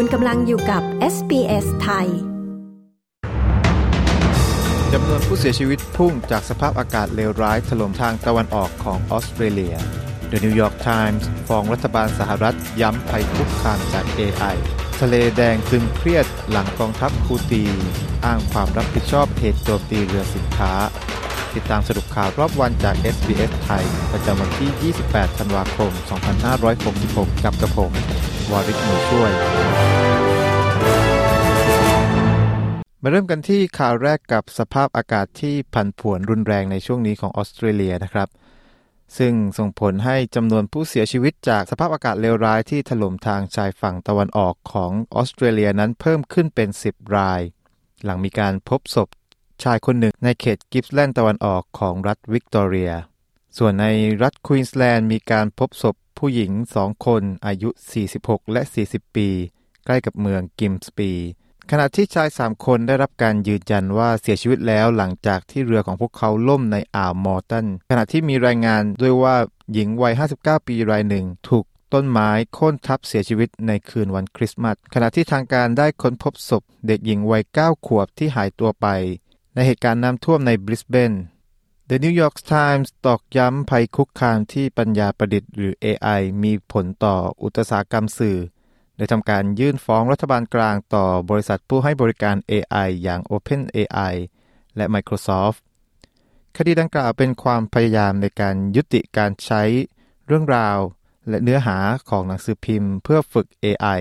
คุณกำลังอยู่กับ SBS ไทย จำนวนผู้เสียชีวิตพุ่งจากสภาพอากาศเลวร้ายถล่มทางตะวันออกของออสเตรเลีย The New York Times ฟ้องรัฐบาลสหรัฐย้ำภัยคุกคามจาก AI ทะเลแดงตึงเครียดหลังกองทัพคูตี อ้างความรับผิดชอบเหตุโจมตีเรือสินค้า ติดตามสรุปข่าวรอบวันจาก SBS ไทย ประจำวันที่ 28 ธันวาคม 2566 กับกระผม วาริศหมูช่วย มาเริ่มกันที่ข่าวแรกกับสภาพอากาศที่ผันผวนรุนแรงในช่วงนี้ของออสเตรเลียนะครับ ซึ่งส่งผลให้จำนวนผู้เสียชีวิตจากสภาพอากาศเลวร้ายที่ถล่มทางชายฝั่งตะวันออกของออสเตรเลียนั้นเพิ่มขึ้นเป็น 10 ราย หลังมีการพบศพชายคนหนึ่งในเขตกิฟส์แลนด์ตะวันออกของรัฐวิกตอเรีย ส่วนในรัฐควีนสแลนด์มีการพบศพผู้หญิงสองคนอายุ 46 และ 40 ปี ใกล้กับเมืองกิมส์ปี ขณะที่ชายสามคนได้รับการยืนยันว่าเสียชีวิตแล้วหลังจากที่เรือของพวกเขาล่มในอ่าวมอร์ตัน ขณะที่มีรายงานด้วยว่าหญิงวัย 59 ปีรายหนึ่งถูกต้นไม้โค่นทับเสียชีวิตในคืนวันคริสต์มาส ขณะที่ทางการได้ค้นพบศพเด็กหญิงวัย 9 ขวบที่หายตัวไป ในเหตุการณ์น้ำท่วมในบริสเบน The New York Times ตอกย้ำภัยคุกคามที่ปัญญาประดิษฐ์หรือ AI มีผลต่ออุตสาหกรรมสื่อ โดยทำการยื่นฟ้องรัฐบาลกลางต่อบริษัทผู้ให้บริการ AI อย่าง OpenAI และ Microsoft คดีดังกล่าวเป็นความพยายามในการยุติการใช้เรื่องราว และเนื้อหาของหนังสือพิมพ์เพื่อฝึก AI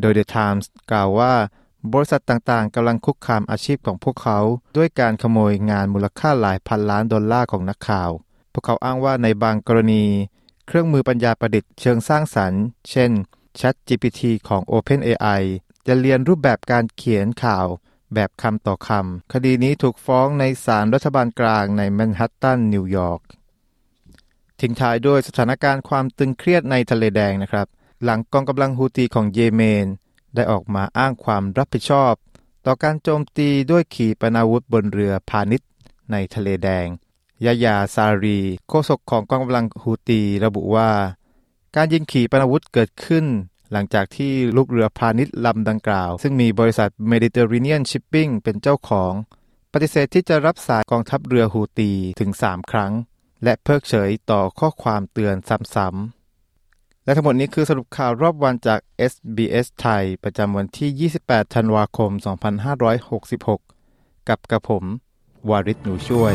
โดย The Times กล่าวว่า บริษัทต่างๆกำลังคุกคามอาชีพของพวกเขา ด้วยการขโมยงานมูลค่าหลายพันล้านดอลลาร์ของนักข่าว พวกเขาอ้างว่าในบางกรณี เครื่องมือปัญญาประดิษฐ์เชิงสร้างสรรค์ เช่น ChatGPT ของ OpenAI จะเลียนรูปแบบการเขียนข่าวแบบคำต่อคำ คดีนี้ถูกฟ้องในศาลรัฐบาลกลางในแมนฮัตตัน นิวยอร์ก ทิ้งท้ายด้วยสถานการณ์ความตึงเครียดในทะเลแดงนะครับ หลังกองกำลังฮูตีของเยเมน ได้ออกมาอ้างความรับผิดชอบ ต่อการโจมตีด้วยขีปนาวุธบนเรือพาณิชย์ในทะเลแดงยายาซารี โฆษกของกองกำลังฮูตีระบุว่า การยิงขีปนาวุธเกิดขึ้น หลังจากที่ลูกเรือพาณิชย์ลำดังกล่าว ซึ่งมีบริษัท Mediterranean Shipping เป็นเจ้าของ ปฏิเสธที่จะรับสายกองทัพเรือฮูตีถึง 3 ครั้ง และเพิกเฉยต่อข้อความเตือนซ้ำๆและทั้งหมดนี้คือสรุปข่าวรอบวันจาก SBS ไทย ประจำวันที่ 28 ธันวาคม 2566 กับกระผม วาริศหนูช่วย